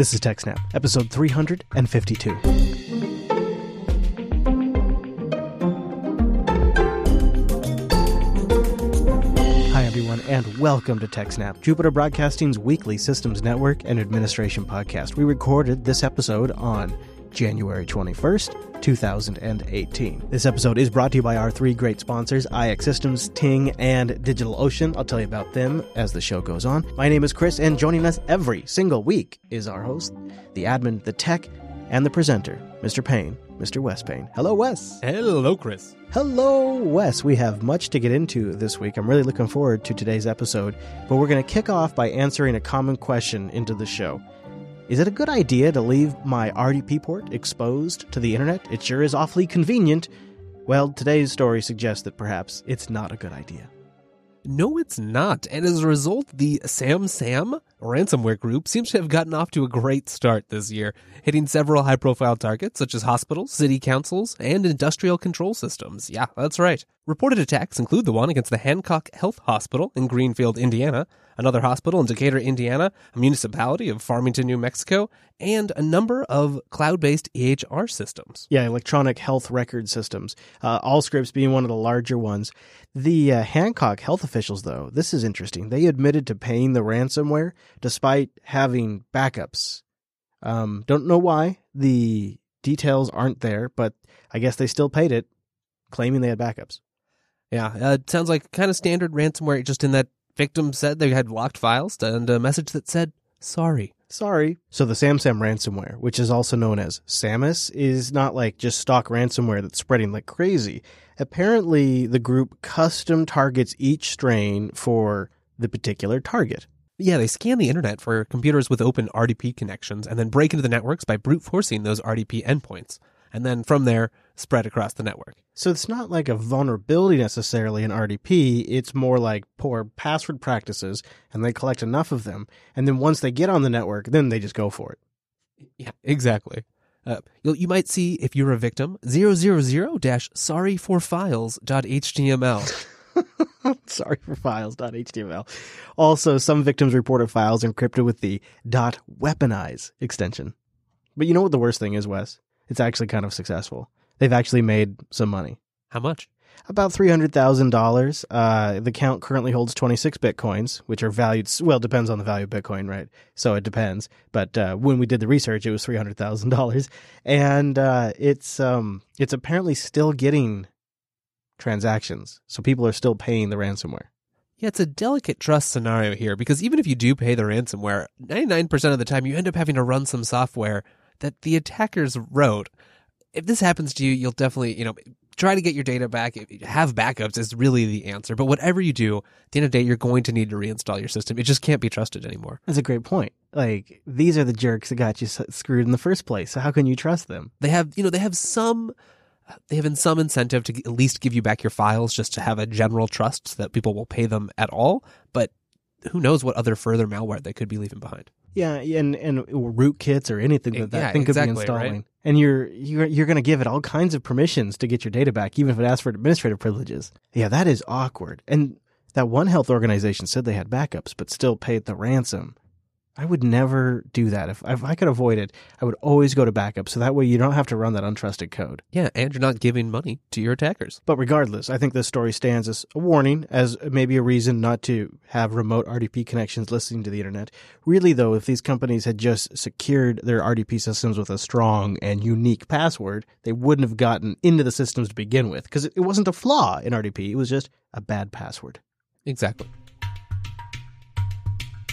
This is TechSnap, episode 352. Hi, everyone, and welcome to TechSnap, Jupiter Broadcasting's weekly systems network and administration podcast. We recorded this episode on January 21st, 2018. This episode is brought to you by our three great sponsors, IX Systems, Ting, and DigitalOcean. I'll tell you about them as the show goes on. My name is Chris, and joining us every single week is our host, the admin, the tech, and the presenter, Mr. Payne, Mr. Wes Payne. Hello, Wes. Hello, Chris. Hello, Wes. We have much to get into this week. I'm really looking forward to today's episode, but we're going to kick off by answering a common question into the show. Is it a good idea to leave my RDP port exposed to the internet? It sure is awfully convenient. Well, today's story suggests that perhaps it's not a good idea. No, it's not. And as a result, the SamSam ransomware group seems to have gotten off to a great start this year, hitting several high profile targets such as hospitals, city councils, and industrial control systems. Yeah, that's right. Reported attacks include the one against the Hancock Health Hospital in Greenfield, Indiana, another hospital in Decatur, Indiana, a municipality of Farmington, New Mexico, and a number of cloud based EHR systems. Yeah, electronic health record systems. Uh, Allscripts being one of the larger ones. The uh, Hancock health officials, though, this is interesting. They admitted to paying the ransomware despite having backups. Um, don't know why. The details aren't there, but I guess they still paid it, claiming they had backups. Yeah, uh, it sounds like kind of standard ransomware, just in that victim said they had locked files and a message that said, sorry. Sorry. So the SamSam ransomware, which is also known as Samas, is not like just stock ransomware that's spreading like crazy. Apparently, the group custom targets each strain for the particular target. Yeah, they scan the internet for computers with open RDP connections and then break into the networks by brute forcing those RDP endpoints. And then from there, spread across the network. So it's not like a vulnerability necessarily in RDP. It's more like poor password practices, and they collect enough of them. And then once they get on the network, then they just go for it. Yeah, exactly. Uh, you might see if you're a victim 000-sorryforfiles.html. Sorry for files.html. Also, some victims reported files encrypted with the .weapologize extension. But you know what the worst thing is, Wes? It's actually kind of successful. They've actually made some money. How much? About $300,000. Uh, the count currently holds 26 bitcoins, which are valued, well, it depends on the value of Bitcoin, right? So it depends. But uh, when we did the research, it was $300,000. And uh, it's, um, it's apparently still getting transactions. So people are still paying the ransomware. Yeah, it's a delicate trust scenario here because even if you do pay the ransomware, 99% of the time you end up having to run some software that the attackers wrote. If this happens to you, you'll definitely, you know, try to get your data back. Have backups is really the answer. But whatever you do, at the end of the day, you're going to need to reinstall your system. It just can't be trusted anymore. That's a great point. Like, these are the jerks that got you screwed in the first place. So how can you trust them? They have, you know, they have some they have in some incentive to at least give you back your files just to have a general trust that people will pay them at all. But who knows what other further malware they could be leaving behind. Yeah, and and rootkits or anything that that Yeah, thing could be installing. right? And you're you're you're going to give it all kinds of permissions to get your data back, even if it asks for administrative privileges. Yeah, that is awkward. And that one health organization said they had backups, but still paid the ransom. I would never do that. If, if I could avoid it, I would always go to backup, so that way you don't have to run that untrusted code. Yeah, and you're not giving money to your attackers. But regardless, I think this story stands as a warning, as maybe a reason not to have remote RDP connections listening to the internet. Really, though, if these companies had just secured their RDP systems with a strong and unique password, they wouldn't have gotten into the systems to begin with, because it wasn't a flaw in RDP, it was just a bad password. Exactly.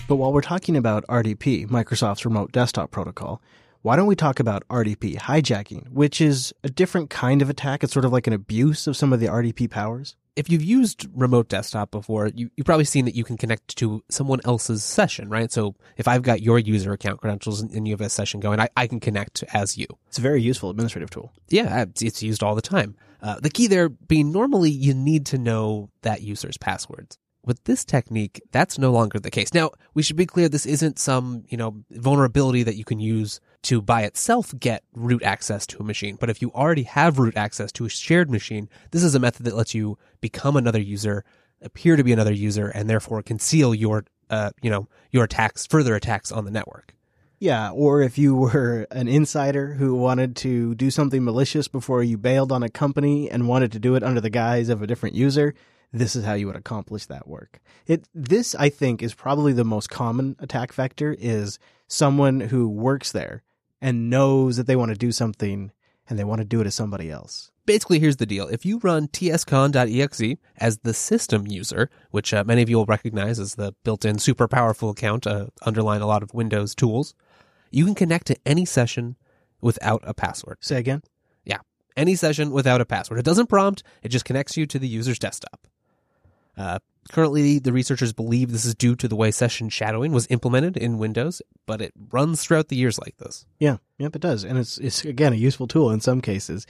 But while we're talking about RDP, Microsoft's remote desktop protocol, why don't we talk about RDP hijacking, which is a different kind of attack? It's sort of like an abuse of some of the RDP powers. If you've used remote desktop before, you, you've probably seen that you can connect to someone else's session, right? So if I've got your user account credentials and you have a session going, I, I can connect as you. It's a very useful administrative tool. Yeah, it's, it's used all the time. Uh, the key there being normally you need to know that user's passwords. With this technique, that's no longer the case. Now, we should be clear this isn't some, you know, vulnerability that you can use to by itself get root access to a machine. But if you already have root access to a shared machine, this is a method that lets you become another user, appear to be another user, and therefore conceal your, uh, you know, your attacks, further attacks on the network. Yeah, or if you were an insider who wanted to do something malicious before you bailed on a company and wanted to do it under the guise of a different user, this is how you would accomplish that work. It this I think is probably the most common attack vector is someone who works there and knows that they want to do something and they want to do it as somebody else. Basically, here's the deal. If you run tscon.exe as the system user, which uh, many of you will recognize as the built-in super powerful account uh, underlying a lot of Windows tools, you can connect to any session without a password. Say again? Yeah, any session without a password. It doesn't prompt, it just connects you to the user's desktop. Uh, currently, the researchers believe this is due to the way session shadowing was implemented in Windows, but it runs throughout the years like this. Yeah, yep, it does, and it's it's again a useful tool in some cases.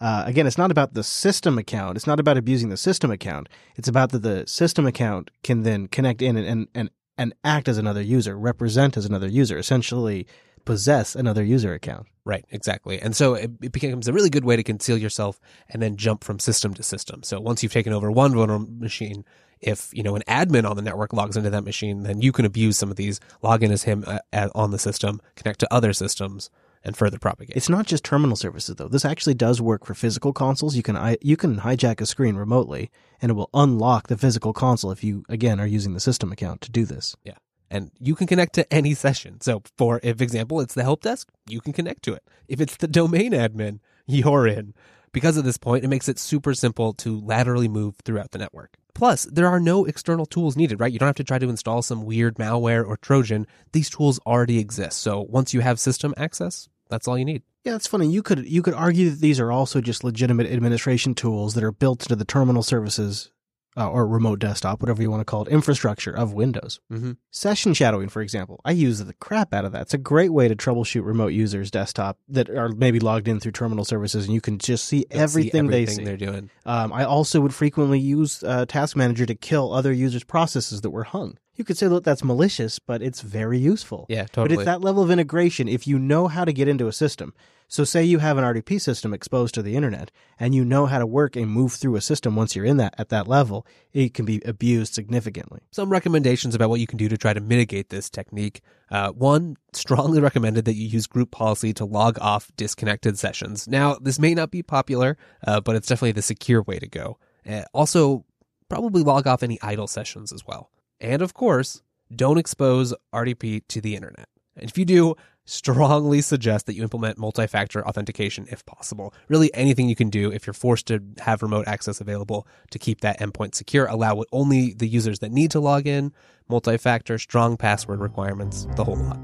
Uh, again, it's not about the system account. It's not about abusing the system account. It's about that the system account can then connect in and and and, and act as another user, represent as another user, essentially possess another user account. Right, exactly. And so it, it, becomes a really good way to conceal yourself and then jump from system to system. So once you've taken over one vulnerable machine, if you know an admin on the network logs into that machine, then you can abuse some of these, log in as him uh, on the system, connect to other systems, and further propagate. It's not just terminal services though. This actually does work for physical consoles. You can you can hijack a screen remotely, and it will unlock the physical console if you again are using the system account to do this. Yeah and you can connect to any session. So for if example, it's the help desk, you can connect to it. If it's the domain admin, you're in. Because of this point, it makes it super simple to laterally move throughout the network. Plus, there are no external tools needed, right? You don't have to try to install some weird malware or Trojan. These tools already exist. So once you have system access, that's all you need. Yeah, it's funny. You could you could argue that these are also just legitimate administration tools that are built into the terminal services uh, or remote desktop, whatever you want to call it, infrastructure of Windows. Mm-hmm. Session shadowing, for example, I use the crap out of that. It's a great way to troubleshoot remote users' desktop that are maybe logged in through terminal services, and you can just see, everything, see everything, they see. They're doing. Um, I also would frequently use uh, Task Manager to kill other users' processes that were hung. You could say that that's malicious, but it's very useful. Yeah, totally. But it's that level of integration. If you know how to get into a system, so say you have an RDP system exposed to the internet and you know how to work and move through a system once you're in that at that level, it can be abused significantly. Some recommendations about what you can do to try to mitigate this technique. Uh, one, strongly recommended that you use group policy to log off disconnected sessions. Now, this may not be popular, uh, but it's definitely the secure way to go. Uh, also, probably log off any idle sessions as well. And of course, don't expose RDP to the internet. And if you do, strongly suggest that you implement multi factor authentication if possible. Really, anything you can do if you're forced to have remote access available to keep that endpoint secure. Allow only the users that need to log in, multi factor, strong password requirements, the whole lot.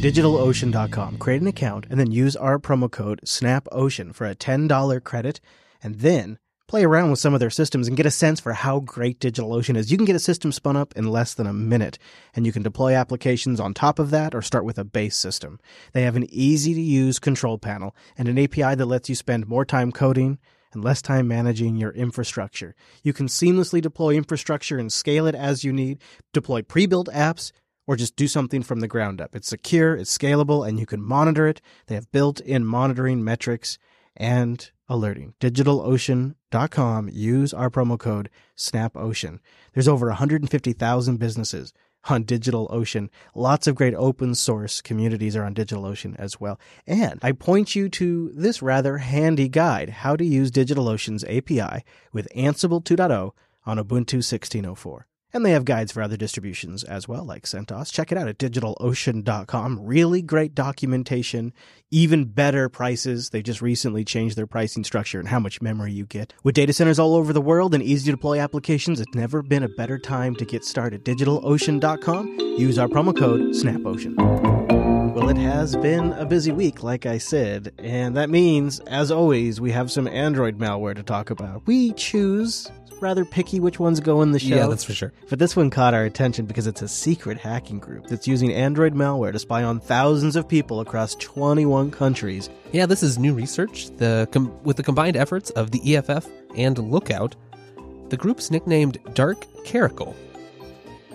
DigitalOcean.com. Create an account and then use our promo code SNAPOcean for a $10 credit and then play around with some of their systems and get a sense for how great DigitalOcean is. You can get a system spun up in less than a minute, and you can deploy applications on top of that or start with a base system. They have an easy to use control panel and an API that lets you spend more time coding and less time managing your infrastructure. You can seamlessly deploy infrastructure and scale it as you need, deploy pre built apps, or just do something from the ground up. It's secure, it's scalable, and you can monitor it. They have built in monitoring metrics and alerting. DigitalOcean.com. Use our promo code SNAPOcean. There's over 150,000 businesses on DigitalOcean. Lots of great open source communities are on DigitalOcean as well. And I point you to this rather handy guide, how to use DigitalOcean's API with Ansible 2.0 on Ubuntu 16.04. And they have guides for other distributions as well, like CentOS. Check it out at digitalocean.com. Really great documentation, even better prices. They just recently changed their pricing structure and how much memory you get. With data centers all over the world and easy to deploy applications, it's never been a better time to get started. DigitalOcean.com. Use our promo code SNAPOcean. Well, it has been a busy week, like I said, and that means, as always, we have some Android malware to talk about. We choose rather picky which ones go in the show. Yeah, that's for sure. But this one caught our attention because it's a secret hacking group that's using Android malware to spy on thousands of people across 21 countries. Yeah, this is new research. The com- with the combined efforts of the EFF and Lookout, the group's nicknamed Dark Caracal,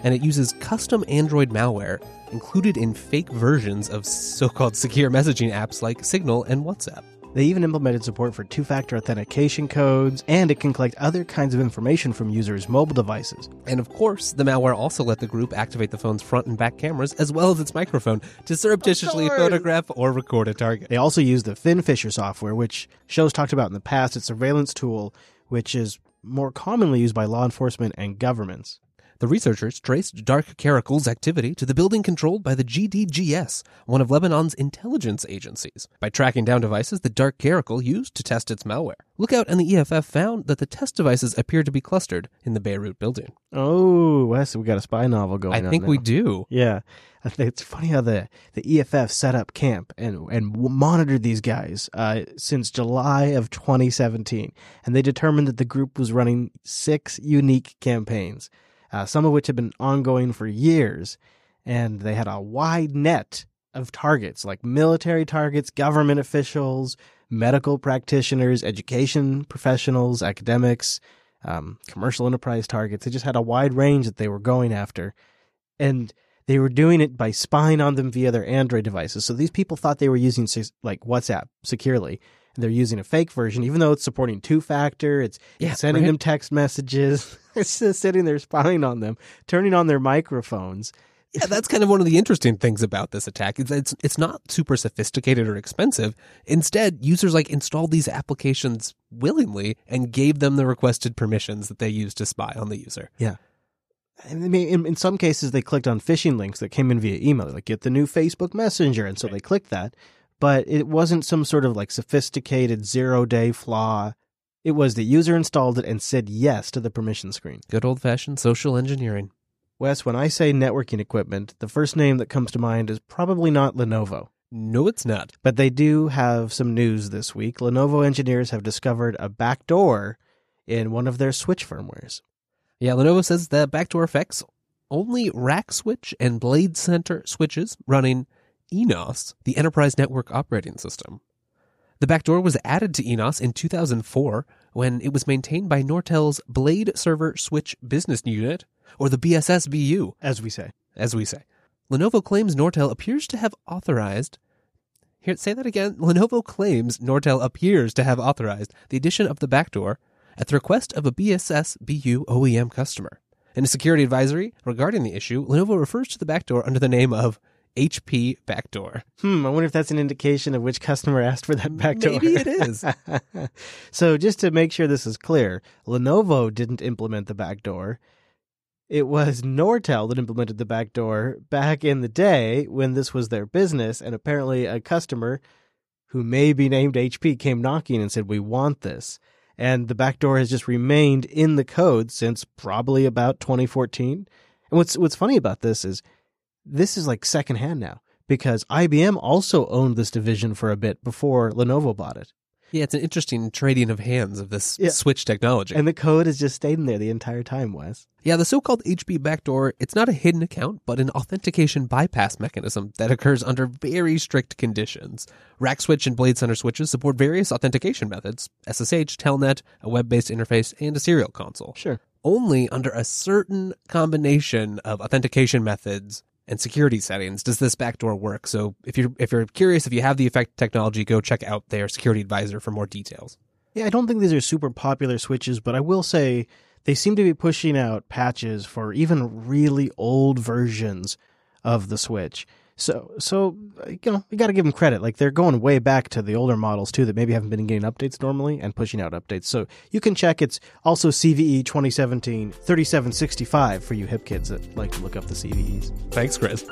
and it uses custom Android malware included in fake versions of so-called secure messaging apps like Signal and WhatsApp. They even implemented support for two factor authentication codes, and it can collect other kinds of information from users' mobile devices. And of course, the malware also let the group activate the phone's front and back cameras as well as its microphone to surreptitiously photograph or record a target. They also used the FinFisher software, which shows talked about in the past. It's a surveillance tool which is more commonly used by law enforcement and governments. The researchers traced Dark Caracal's activity to the building controlled by the GDGS, one of Lebanon's intelligence agencies. By tracking down devices that Dark Caracal used to test its malware, Lookout and the EFF found that the test devices appeared to be clustered in the Beirut building. Oh, Wes, we got a spy novel going I on. think now. we do. Yeah, I think it's funny how the the EFF set up camp and and monitored these guys uh, since July of 2017, and they determined that the group was running six unique campaigns, uh, some of which had been ongoing for years, and they had a wide net of targets like military targets, government officials, medical practitioners, education professionals, academics. Um, commercial enterprise targets. They just had a wide range that they were going after. And they were doing it by spying on them via their Android devices. So these people thought they were using like WhatsApp securely. They're using a fake version, even though it's supporting two factor. It's Yeah, sending right. them text messages. it's just sitting there spying on them, turning on their microphones. Yeah, that's kind of one of the interesting things about this attack. It's, it's it's not super sophisticated or expensive. Instead, users like installed these applications willingly and gave them the requested permissions that they used to spy on the user. Yeah. And I mean, in, in some cases, they clicked on phishing links that came in via email, like get the new Facebook Messenger, and so they clicked that. But it wasn't some sort of like sophisticated zero day flaw. It was the user installed it and said yes to the permission screen. Good old fashioned social engineering. Wes, when I say networking equipment, the first name that comes to mind is probably not Lenovo. No, it's not. But they do have some news this week. Lenovo engineers have discovered a backdoor in one of their switch firmwares. Yeah, Lenovo says the backdoor affects only RackSwitch and BladeCenter switches running ENOS, the Enterprise Network Operating System. The backdoor was added to ENOS in 2004 when it was maintained by Nortel's Blade Server Switch Business Unit, or the BSSBU, As we say. as we say. Lenovo claims Nortel appears to have authorized. Here, say that again. Lenovo claims Nortel appears to have authorized the addition of the backdoor at the request of a BSSBU OEM customer. In a security advisory regarding the issue, Lenovo refers to the backdoor under the name of HP Backdoor. Hmm, I wonder if that's an indication of which customer asked for that backdoor. Maybe it is. so, just to make sure this is clear, Lenovo didn't implement the backdoor. It was Nortel that implemented the backdoor back in the day when this was their business, and apparently a customer who may be named HP came knocking and said, "We want this." And the backdoor has just remained in the code since probably about 2014. And what's what's funny about this is this is like secondhand now because IBM also owned this division for a bit before Lenovo bought it. Yeah, it's an interesting trading of hands of this Yeah. switch technology. And the code has just stayed in there the entire time, Wes. Yeah, the so-called HP backdoor, it's not a hidden account, but an authentication bypass mechanism that occurs under very strict conditions. Rack switch and blade center switches support various authentication methods, SSH, Telnet, a web-based interface, and a serial console. Sure. Only under a certain combination of authentication methods and security settings does this backdoor work. So if you're if you're curious if you have the effect technology, go check out their security advisor for more details. Yeah, I don't think these are super popular switches, but I will say they seem to be pushing out patches for even really old versions of the Switch. So, so you know, you got to give them credit. Like they're going way back to the older models too, that maybe haven't been getting updates normally and pushing out updates. So you can check. It's also CVE 2017 3765 for you hip kids that like to look up the CVEs. Thanks, Chris.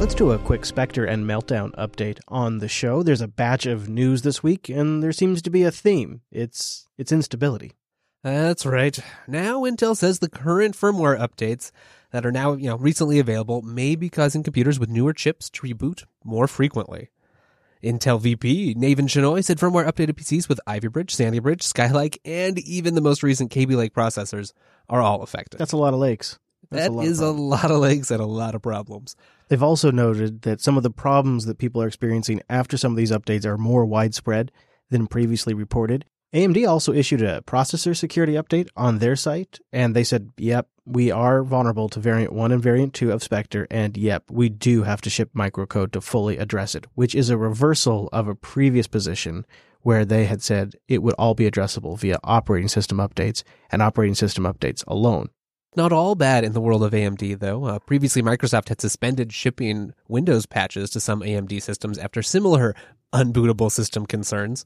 Let's do a quick Spectre and Meltdown update on the show. There's a batch of news this week, and there seems to be a theme. It's it's instability. That's right. Now Intel says the current firmware updates that are now, you know, recently available may be causing computers with newer chips to reboot more frequently. Intel VP Navin Shenoy said firmware updated PCs with Ivy Bridge, Sandy Bridge, Skylake, and even the most recent Kaby Lake processors are all affected. That's a lot of lakes. That's That lot of is a lot of lakes and a lot of problems. They've also noted that some of the problems that people are experiencing after some of these updates are more widespread than previously reported. AMD also issued a processor security update on their site, and they said, yep, we are vulnerable to variant 1 and variant 2 of Spectre, and yep, we do have to ship microcode to fully address it, which is a reversal of a previous position where they had said it would all be addressable via operating system updates and operating system updates alone. Not all bad in the world of AMD, though. Uh, previously, Microsoft had suspended shipping Windows patches to some AMD systems after similar unbootable system concerns.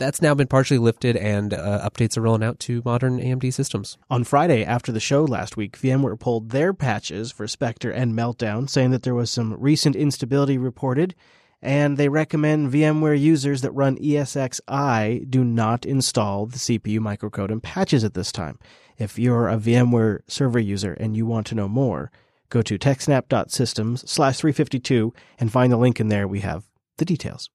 That's now been partially lifted, and uh, updates are rolling out to modern AMD systems. On Friday, after the show last week, VMware pulled their patches for Spectre and Meltdown, saying that there was some recent instability reported, and they recommend VMware users that run ESXi do not install the CPU microcode and patches at this time. If you're a VMware server user and you want to know more, go to techsnap.systems slash 352 and find the link in there. We have the details.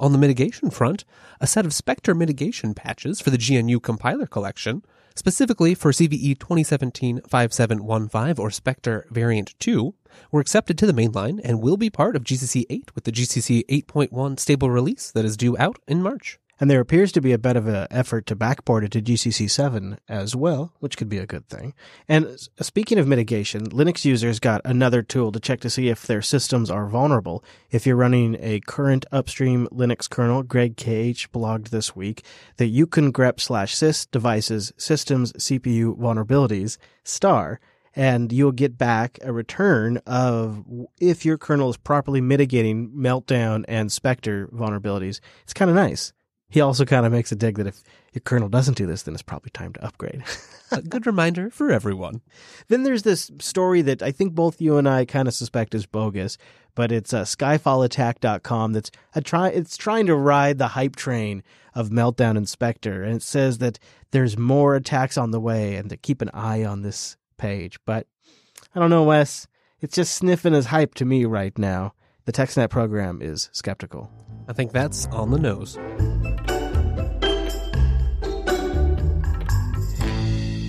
On the mitigation front, a set of Spectre mitigation patches for the GNU compiler collection, specifically for CVE 2017-5715 or Spectre Variant 2, were accepted to the mainline and will be part of GCC 8 with the GCC 8.1 stable release that is due out in March. And there appears to be a bit of an effort to backport it to GCC 7 as well, which could be a good thing. And speaking of mitigation, Linux users got another tool to check to see if their systems are vulnerable. If you're running a current upstream Linux kernel, Greg KH blogged this week that you can grep slash sys devices systems CPU vulnerabilities star and you'll get back a return of if your kernel is properly mitigating meltdown and spectre vulnerabilities. It's kind of nice. He also kind of makes a dig that if your kernel doesn't do this, then it's probably time to upgrade. a good reminder for everyone. Then there's this story that I think both you and I kind of suspect is bogus, but it's uh, skyfallattack.com that's a try it's trying to ride the hype train of Meltdown and Spectre and it says that there's more attacks on the way and to keep an eye on this page. But I don't know, Wes. It's just sniffing as hype to me right now. The TechSnap program is skeptical. I think that's on the nose.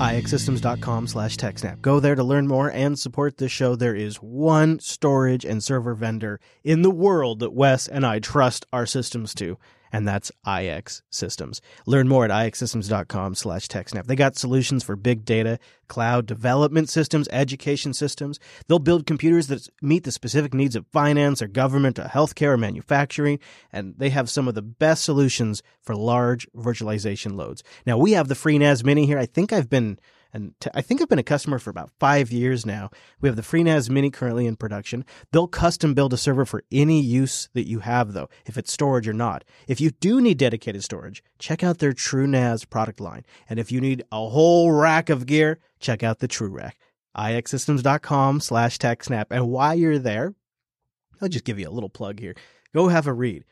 ixsystems.com slash techsnap. Go there to learn more and support this show. There is one storage and server vendor in the world that Wes and I trust our systems to, and that's IX Systems. Learn more at ixsystems.com slash techsnap. They got solutions for big data, cloud development systems, education systems. They'll build computers that meet the specific needs of finance or government or healthcare or manufacturing, and they have some of the best solutions for large virtualization loads. Now, we have the FreeNAS Mini here. I think I've been and t- I think I've been a customer for about five years now. We have the FreeNAS Mini currently in production. They'll custom build a server for any use that you have, though, if it's storage or not. If you do need dedicated storage, check out their TrueNAS product line. And if you need a whole rack of gear, check out the TrueRack. ixsystems.com slash TechSnap. And while you're there, I'll just give you a little plug here. Go have a read.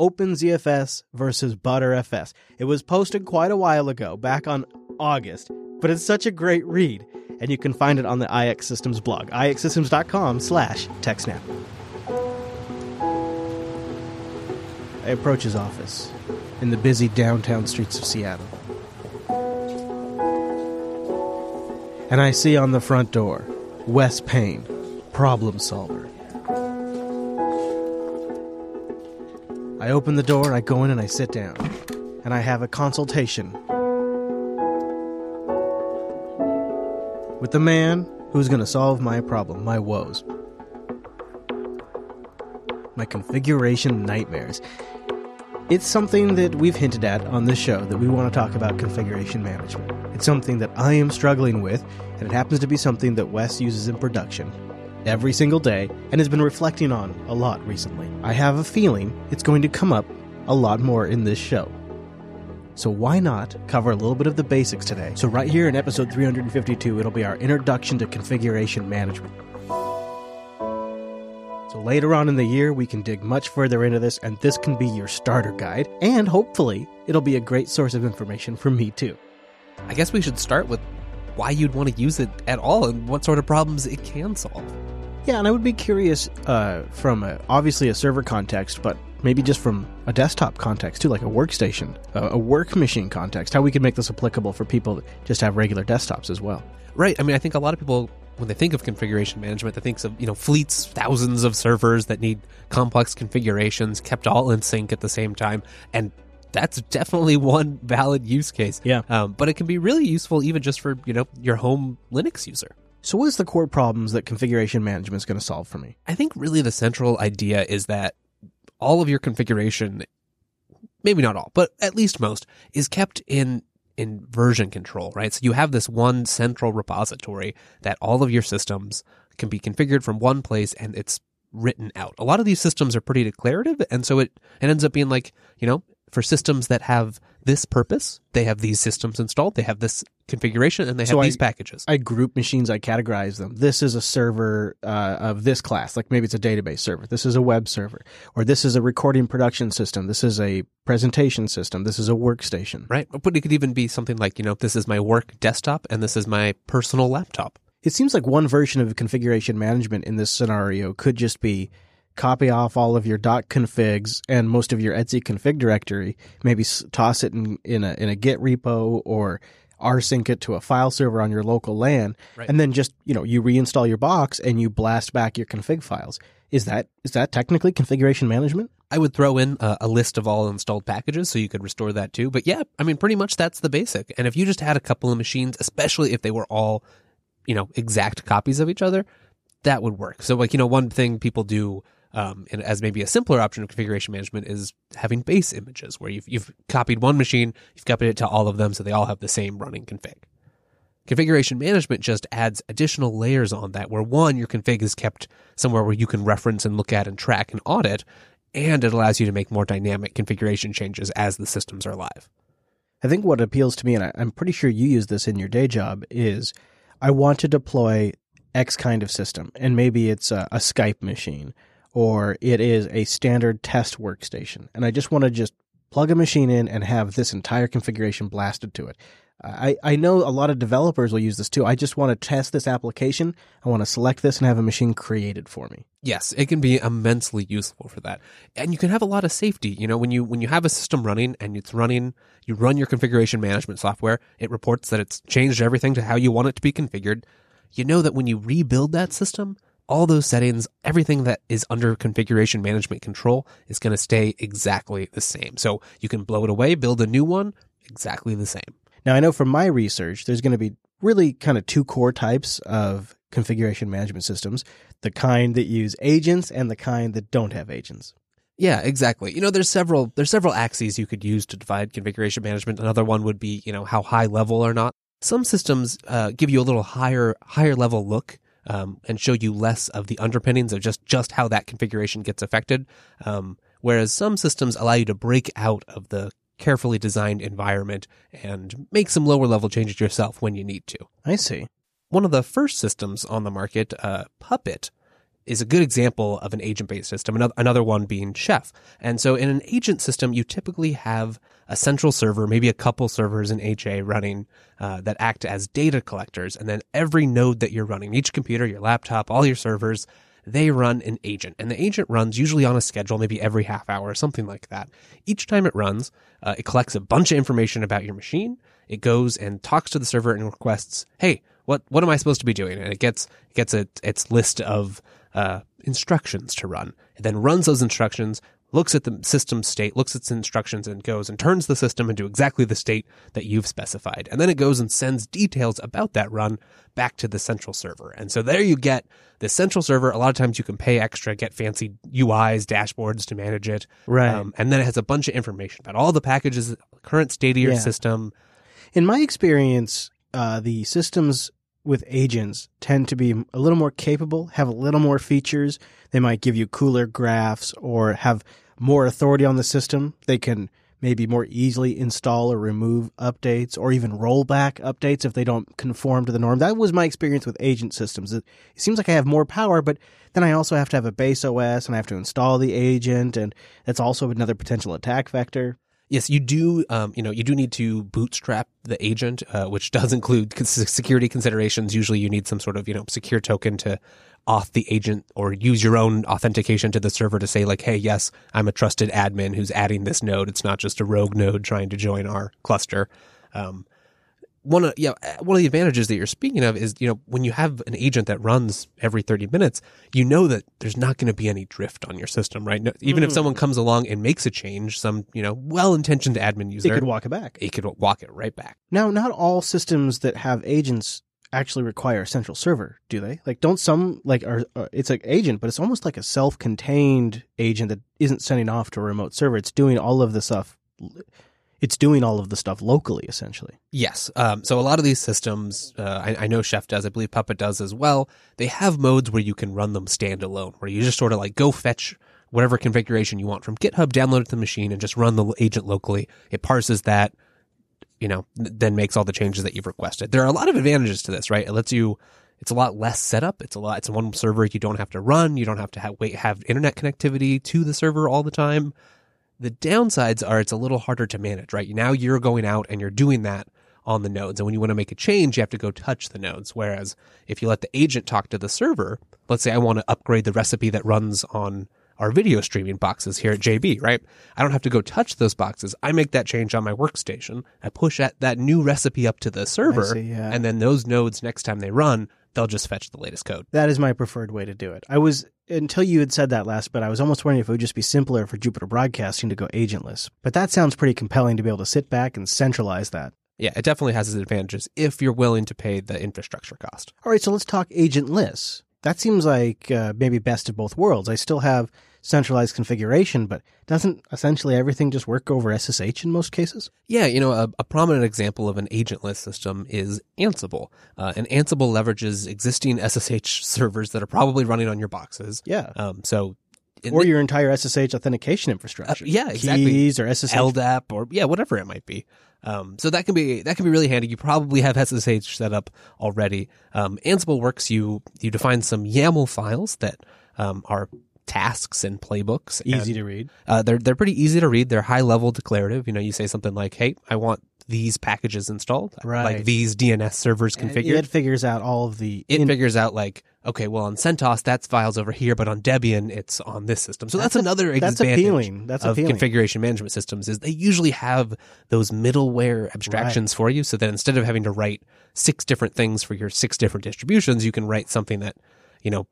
OpenZFS versus ButterFS. It was posted quite a while ago, back on August but it's such a great read. And you can find it on the IX Systems blog, ixsystems.com slash TechSnap. I approach his office in the busy downtown streets of Seattle. And I see on the front door, Wes Payne, problem solver. I open the door, I go in and I sit down. And I have a consultation with the man who's going to solve my problem, my woes, my configuration nightmares. It's something that we've hinted at on this show that we want to talk about configuration management. It's something that I am struggling with, and it happens to be something that Wes uses in production every single day and has been reflecting on a lot recently. I have a feeling it's going to come up a lot more in this show. So why not cover a little bit of the basics today? So right here in episode 352, it'll be our introduction to configuration management. So later on in the year, we can dig much further into this, and this can be your starter guide, and hopefully, it'll be a great source of information for me too. I guess we should start with why you'd want to use it at all and what sort of problems it can solve. Yeah, and I would be curious uh, from a, obviously a server context, but maybe just from a desktop context too, like a workstation, a, work machine context, how we could make this applicable for people that just have regular desktops as well. Right. I mean, I think a lot of people when they think of configuration management, they think of you know fleets, thousands of servers that need complex configurations kept all in sync at the same time, and that's definitely one valid use case. Yeah. Um, but it can be really useful even just for, you know, your home Linux user. So, what is the core problems that configuration management is going to solve for me? I think really the central idea is that all of your configuration, maybe not all, but at least most, is kept in in version control, right? So you have this one central repository that all of your systems can be configured from one place and it's written out. A lot of these systems are pretty declarative and so it, it ends up being like, you know, for systems that have this purpose, they have these systems installed, they have this configuration, and they have So I- these packages. I group machines, I categorize them. This is a server uh, of this class, like maybe it's a database server. This is a web server, or this is a recording production system. This is a presentation system. This is a workstation. Right. But it could even be something like, you know, this is my work desktop and this is my personal laptop. It seems like one version of configuration management in this scenario could just be copy off all of your dot .configs and most of your Etsy config directory, maybe toss it in, in a in a Git repo or rsync it to a file server on your local LAN, Right. and then just you know you reinstall your box and you blast back your config files. Is that is that technically configuration management? I would throw in a, a list of all installed packages so you could restore that too. But yeah, I mean, pretty much that's the basic. And if you just had a couple of machines, especially if they were all, you know, exact copies of each other, that would work. So, like, you know, one thing people do um, and as maybe a simpler option of configuration management is having base images where you've, you've copied one machine, you've copied it to all of them so they all have the same running config. Configuration management just adds additional layers on that where one, your config is kept somewhere where you can reference and look at and track and audit, and it allows you to make more dynamic configuration changes as the systems are live. I think what appeals to me, and I'm pretty sure you use this in your day job, is I want to deploy X kind of system, and maybe it's a, a Skype machine or it is a standard test workstation, and I just want to just plug a machine in and have this entire configuration blasted to it. I, I know a lot of developers will use this too. I just want to test this application. I want to select this and have a machine created for me. Yes, it can be immensely useful for that. And you can have a lot of safety. You know, when you when you have a system running and it's running, you run your configuration management software, it reports that it's changed everything to how you want it to be configured. You know that when you rebuild that system, all those settings, everything that is under configuration management control is going to stay exactly the same. So you can blow it away, build a new one, exactly the same. Now, I know from my research, there's going to be really kind of two core types of configuration management systems the kind that use agents and the kind that don't have agents. Yeah, exactly. You know, there's several there's several axes you could use to divide configuration management. Another one would be, you know, how high level or not. Some systems uh, give you a little higher higher level look um, and show you less of the underpinnings of just just how that configuration gets affected. Um, whereas some systems allow you to break out of the carefully designed environment and make some lower level changes yourself when you need to I see. one of the first systems on the market, uh, Puppet, is a good example of an agent based system, another, another one being Chef. And so in an agent system, you typically have a central server, maybe a couple servers in HA running uh, that act as data collectors. And then every node that you're running, each computer, your laptop, all your servers, they run an agent. And the agent runs usually on a schedule, maybe every half hour, or something like that. Each time it runs, uh, it collects a bunch of information about your machine. It goes and talks to the server and requests, hey, what, what am I supposed to be doing? And it gets, gets a, its list of uh, instructions to run. It then runs those instructions, looks at the system state, looks at its instructions, and goes and turns the system into exactly the state that you've specified. And then it goes and sends details about that run back to the central server. And so there you get the central server. A lot of times you can pay extra, get fancy UIs, dashboards to manage it. Right. Um, and then it has a bunch of information about all the packages, current state of your Yeah. system. In my experience, uh, the systems with agents tend to be a little more capable, have a little more features. They might give you cooler graphs or have more authority on the system. They can maybe more easily install or remove updates or even roll back updates if they don't conform to the norm. That was my experience with agent systems. It, seems like I have more power, but then I also have to have a base OS and I have to install the agent, and that's also another potential attack vector. Yes, you do. Um, you know, you do need to bootstrap the agent, uh, which does include security considerations. Usually, you need some sort of you know secure token to auth the agent, or use your own authentication to the server to say like, "Hey, yes, I'm a trusted admin who's adding this node. It's not just a rogue node trying to join our cluster." Um, one of yeah one of the advantages that you're speaking of is you know when you have an agent that runs every 30 minutes you know that there's not going to be any drift on your system right no, even if someone comes along and makes a change some you know well-intentioned admin user It could walk it back. it could walk it right back Now, not all systems that have agents actually require a central server, do they? Like, don't some like are uh, it's like agent, but it's almost like a self-contained agent that isn't sending off to a remote server. It's doing all of the stuff. It's doing all of the stuff locally, essentially. Yes. Um, so a lot of these systems, uh, I, I know Chef does, I believe Puppet does as well. They have modes where you can run them standalone, where you just sort of like go fetch whatever configuration you want from GitHub, download it to the machine, and just run the agent locally. It parses that, you know, then makes all the changes that you've requested. There are a lot of advantages to this, right? It lets you. It's a lot less setup. It's a lot. It's one server you don't have to run. You don't have to have wait have internet connectivity to the server all the time. The downsides are it's a little harder to manage, right? Now you're going out and you're doing that on the nodes. And when you want to make a change, you have to go touch the nodes. Whereas if you let the agent talk to the server, let's say I want to upgrade the recipe that runs on our video streaming boxes here at JB, right? I don't have to go touch those boxes. I make that change on my workstation. I push that, that new recipe up to the server. see, yeah. And then those nodes, next time they run, they'll just fetch the latest code. That is my preferred way to do it. I was until you had said that last, but I was almost wondering if it would just be simpler for Jupiter Broadcasting to go agentless. But that sounds pretty compelling to be able to sit back and centralize that. Yeah, it definitely has its advantages if you're willing to pay the infrastructure cost. All right, so let's talk agentless. That seems like uh, maybe best of both worlds. I still have centralized configuration, but doesn't essentially everything just work over SSH in most cases? Yeah, you know, a, a prominent example of an agentless system is Ansible. Uh, and Ansible leverages existing SSH servers that are probably running on your boxes. Yeah. Um, so, or your entire SSH authentication infrastructure. Uh, yeah, exactly. Keys or SSH. LDAP or yeah, whatever it might be. Um, so that can be that can be really handy. You probably have SSH set up already. Um, Ansible works. You you define some YAML files that um, are tasks and playbooks. and, Easy to read. uh, they're they're pretty easy to read. They're high level declarative. You know, you say something like, "Hey, I want these packages installed, Right. like these DNS servers configured." It figures out all of the it in- figures out like, okay, well on CentOS that's files over here, but on Debian it's on this system. So that's, That's a- another that's advantage appealing. That's of appealing. configuration management systems is they usually have those middleware abstractions for you, so that instead of having to write six different things for your six different distributions, you can write something that you know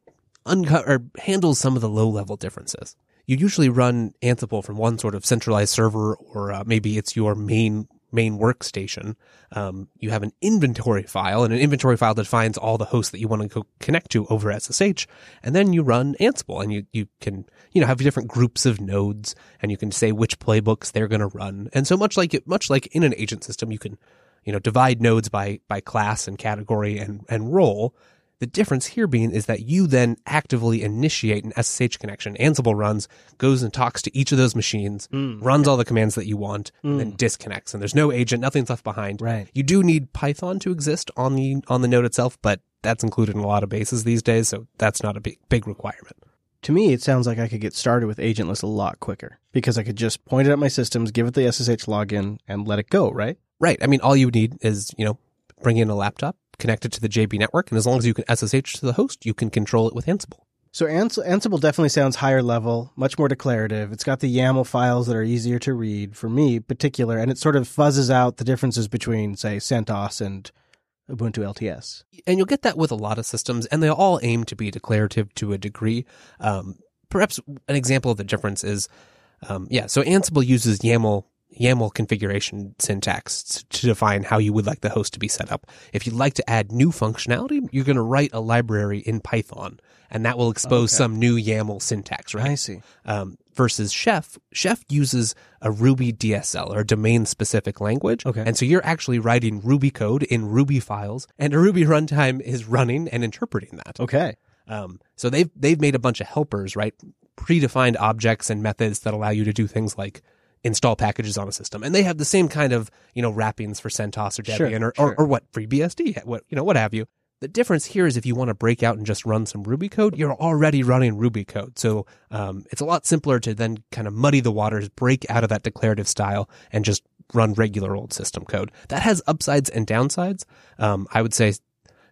unco- or handles some of the low level differences. You usually run Ansible from one sort of centralized server, or uh, maybe it's your main main workstation. Um, you have an inventory file, and an inventory file defines all the hosts that you want to connect to over SSH, and then you run Ansible, and you you can you know have different groups of nodes, and you can say which playbooks they're going to run, and so much like it, much like in an agent system, you can you know divide nodes by by class and category and and role. The difference here being is that you then actively initiate an SSH connection. Ansible runs, goes and talks to each of those machines, Mm. runs all the commands that you want, and then disconnects. And there's no agent, nothing's left behind. Right. You do need Python to exist on the on the node itself, but that's included in a lot of bases these days, so that's not a big big requirement. To me, it sounds like I could get started with agentless a lot quicker because I could just point it at my systems, give it the SSH login, and let it go. Right? Right. I mean, all you need is, you know, bring in a laptop, connect it to the JB network, and as long as you can SSH to the host, you can control it with Ansible. So Ans- Ansible definitely sounds higher level, much more declarative. It's got the YAML files that are easier to read for me, particular, and it sort of fuzzes out the differences between, say, CentOS and Ubuntu LTS. and you'll get that with a lot of systems, and they all aim to be declarative to a degree. Um, perhaps an example of the difference is, um, yeah, so Ansible uses YAML YAML configuration syntax to define how you would like the host to be set up. If you'd like to add new functionality, you're going to write a library in Python, and that will expose Okay. some new YAML syntax, right? I see. um, versus Chef. Chef uses a Ruby DSL or domain specific language. Okay. And so you're actually writing Ruby code in Ruby files and a Ruby runtime is running and interpreting that. Okay. Um, so they've, they've made a bunch of helpers, right? Predefined objects and methods that allow you to do things like install packages on a system. And they have the same kind of, you know, wrappings for CentOS or Sure, Debian or, sure. or, or what, FreeBSD, what, you know, what have you. The difference here is if you want to break out and just run some Ruby code, you're already running Ruby code. So um, it's a lot simpler to then kind of muddy the waters, break out of that declarative style, and just run regular old system code. That has upsides and downsides. Um, I would say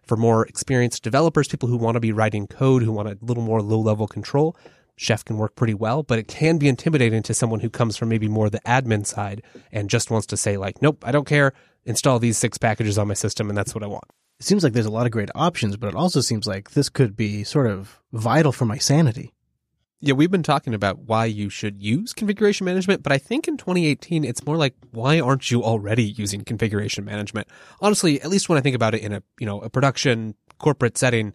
for more experienced developers, people who want to be writing code, who want a little more low level control, Chef can work pretty well, but it can be intimidating to someone who comes from maybe more the admin side and just wants to say like, nope, I don't care. install these six packages on my system, and that's what I want. It seems like there's a lot of great options, but it also seems like this could be sort of vital for my sanity. Yeah, we've been talking about why you should use configuration management, but I think in 2018, it's more like, why aren't you already using configuration management? Honestly, at least when I think about it in a, you know, a production corporate setting,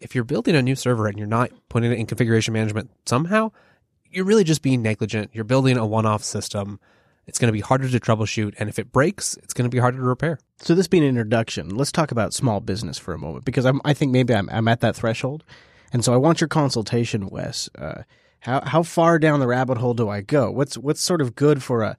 if you're building a new server and you're not putting it in configuration management somehow, you're really just being negligent. You're building a one-off system. It's going to be harder to troubleshoot. And if it breaks, it's going to be harder to repair. So this being an introduction, let's talk about small business for a moment because I'm, I think maybe I'm, I'm at that threshold. And so I want your consultation, Wes. Uh, how how far down the rabbit hole do I go? What's what's sort of good for a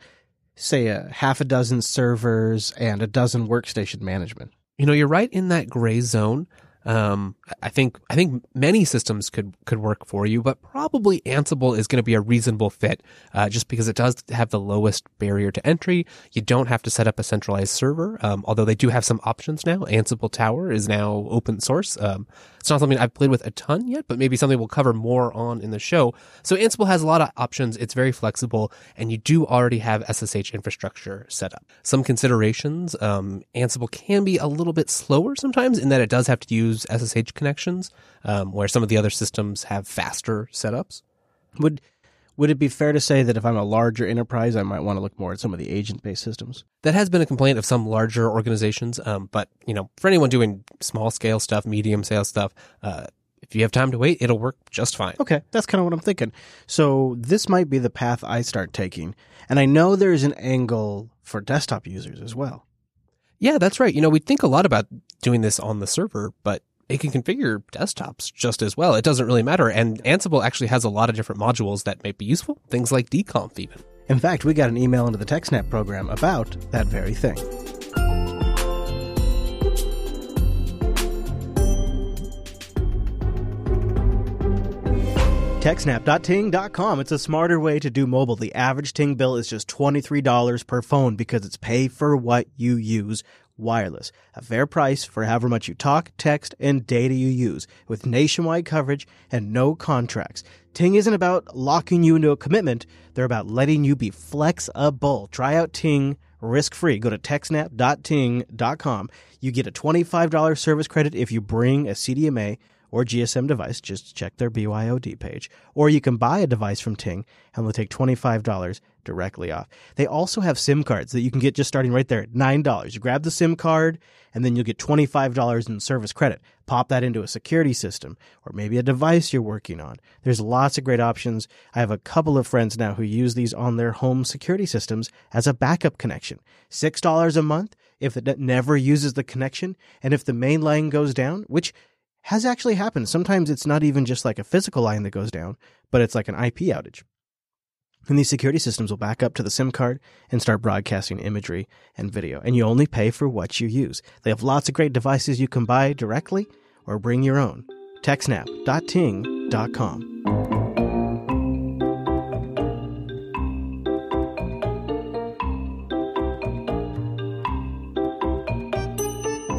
say a half a dozen servers and a dozen workstation management? You know, you're right in that gray zone. Um, I think I think many systems could could work for you, but probably Ansible is going to be a reasonable fit, uh, just because it does have the lowest barrier to entry. You don't have to set up a centralized server, um, although they do have some options now. Ansible Tower is now open source. Um, it's not something I've played with a ton yet, but maybe something we'll cover more on in the show. So Ansible has a lot of options. It's very flexible, and you do already have SSH infrastructure set up. Some considerations: um, Ansible can be a little bit slower sometimes in that it does have to use use SSH connections, um, where some of the other systems have faster setups. Would would it be fair to say that if I'm a larger enterprise, I might want to look more at some of the agent-based systems? That has been a complaint of some larger organizations, um, but you know, for anyone doing small scale stuff, medium scale stuff, uh, if you have time to wait, it'll work just fine. Okay, that's kind of what I'm thinking. So this might be the path I start taking, and I know there's an angle for desktop users as well. Yeah, that's right. You know, we think a lot about doing this on the server, but it can configure desktops just as well. It doesn't really matter. And Ansible actually has a lot of different modules that may be useful, things like dconf even. In fact, we got an email into the TechSnap program about that very thing. TechSnap.ting.com. It's a smarter way to do mobile. The average Ting bill is just $23 per phone because it's pay for what you use wireless. A fair price for however much you talk, text, and data you use with nationwide coverage and no contracts. Ting isn't about locking you into a commitment. They're about letting you be flexible. Try out Ting risk free. Go to techsnap.ting.com. You get a $25 service credit if you bring a CDMA or GSM device, just check their BYOD page. Or you can buy a device from Ting and they'll take $25 directly off. They also have SIM cards that you can get just starting right there at $9. You grab the SIM card and then you'll get $25 in service credit. Pop that into a security system or maybe a device you're working on. There's lots of great options. I have a couple of friends now who use these on their home security systems as a backup connection. $6 a month if it never uses the connection and if the main line goes down, which has actually happened. Sometimes it's not even just like a physical line that goes down, but it's like an IP outage. And these security systems will back up to the SIM card and start broadcasting imagery and video. And you only pay for what you use. They have lots of great devices you can buy directly or bring your own. TechSnap.ting.com.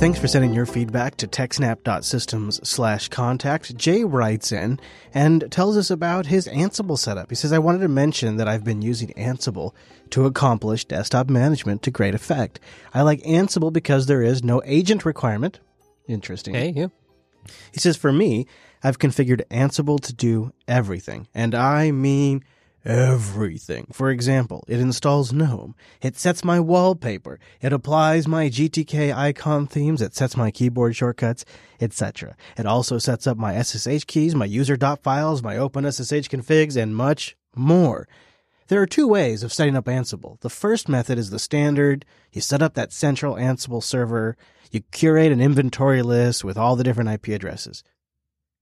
Thanks for sending your feedback to techsnap.systems slash contact. Jay writes in and tells us about his Ansible setup. He says, I wanted to mention that I've been using Ansible to accomplish desktop management to great effect. I like Ansible because there is no agent requirement. Interesting. Hey, yeah. He says, for me, I've configured Ansible to do everything. And I mean everything. For example, it installs GNOME. It sets my wallpaper. It applies my GTK icon themes. It sets my keyboard shortcuts, etc. It also sets up my SSH keys, my user.files, my OpenSSH configs, and much more. There are two ways of setting up Ansible. The first method is the standard. You set up that central Ansible server. You curate an inventory list with all the different IP addresses.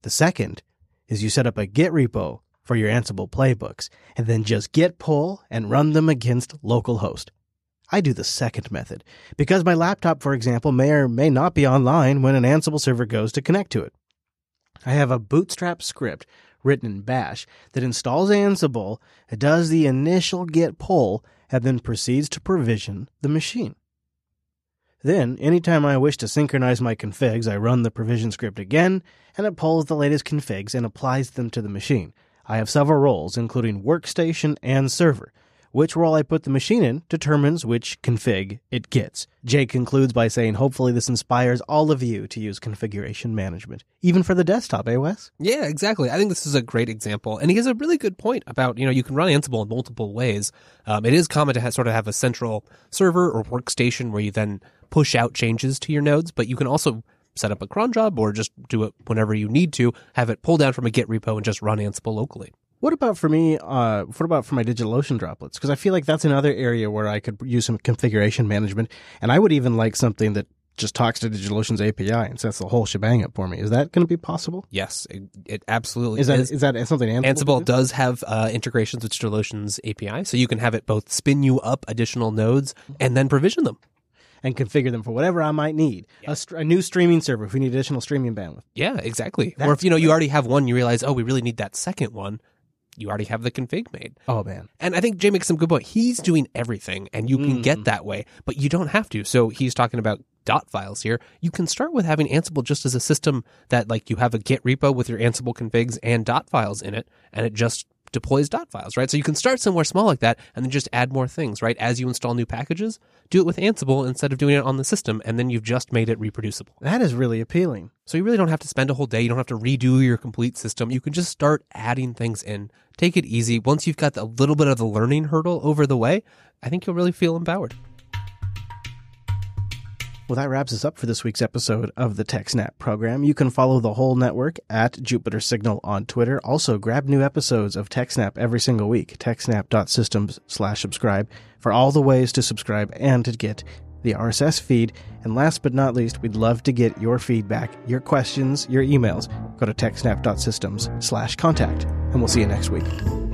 The second is you set up a Git repo for your Ansible playbooks, and then just git pull and run them against localhost. I do the second method because my laptop, for example, may or may not be online when an Ansible server goes to connect to it. I have a bootstrap script written in Bash that installs Ansible, does the initial git pull, and then proceeds to provision the machine. Then, anytime I wish to synchronize my configs, I run the provision script again, and it pulls the latest configs and applies them to the machine. I have several roles, including workstation and server. Which role I put the machine in determines which config it gets. Jay concludes by saying, hopefully this inspires all of you to use configuration management, even for the desktop, eh, Wes? Yeah, exactly. I think this is a great example. And he has a really good point about, you know, you can run Ansible in multiple ways. Um, it is common to ha- sort of have a central server or workstation where you then push out changes to your nodes, but you can also set up a cron job or just do it whenever you need to, have it pull down from a Git repo and just run Ansible locally. What about for me? Uh, what about for my DigitalOcean droplets? Because I feel like that's another area where I could use some configuration management, and I would even like something that just talks to DigitalOcean's API and sets the whole shebang up for me. Is that going to be possible? Yes, it, it absolutely Is that is. is that something Ansible? Ansible do? does have uh, integrations with DigitalOcean's API, so you can have it both spin you up additional nodes and then provision them. And configure them for whatever I might need. A, str- a new streaming server if we need additional streaming bandwidth. Yeah, exactly. or if you know you already have one, you realize, oh, we really need that second one. You already have the config made. Oh man, And I think Jay makes some good point. He's doing everything, and you can get mm-hmm. that way, but you don't have to. So he's talking about dot files here. You can start with having Ansible just as a system that, like, you have a Git repo with your Ansible configs and dot files in it, and it just deploys dot files, right? So you can start somewhere small like that, and then just add more things, right? As you install new packages, do it with Ansible instead of doing it on the system, and then you've just made it reproducible. that is really appealing. So you really don't have to spend a whole day. You don't have to redo your complete system. You can just start adding things in. Take it easy. Once you've got a little bit of the learning hurdle over the way, I think you'll really feel empowered. Well, that wraps us up for this week's episode of the TechSnap program. You can follow the whole network at Jupiter Signal on Twitter. Also, grab new episodes of TechSnap every single week. TechSnap.systems slash subscribe for all the ways to subscribe and to get the RSS feed. And last but not least, we'd love to get your feedback, your questions, your emails. Go to TechSnap.systems slash contact, and we'll see you next week.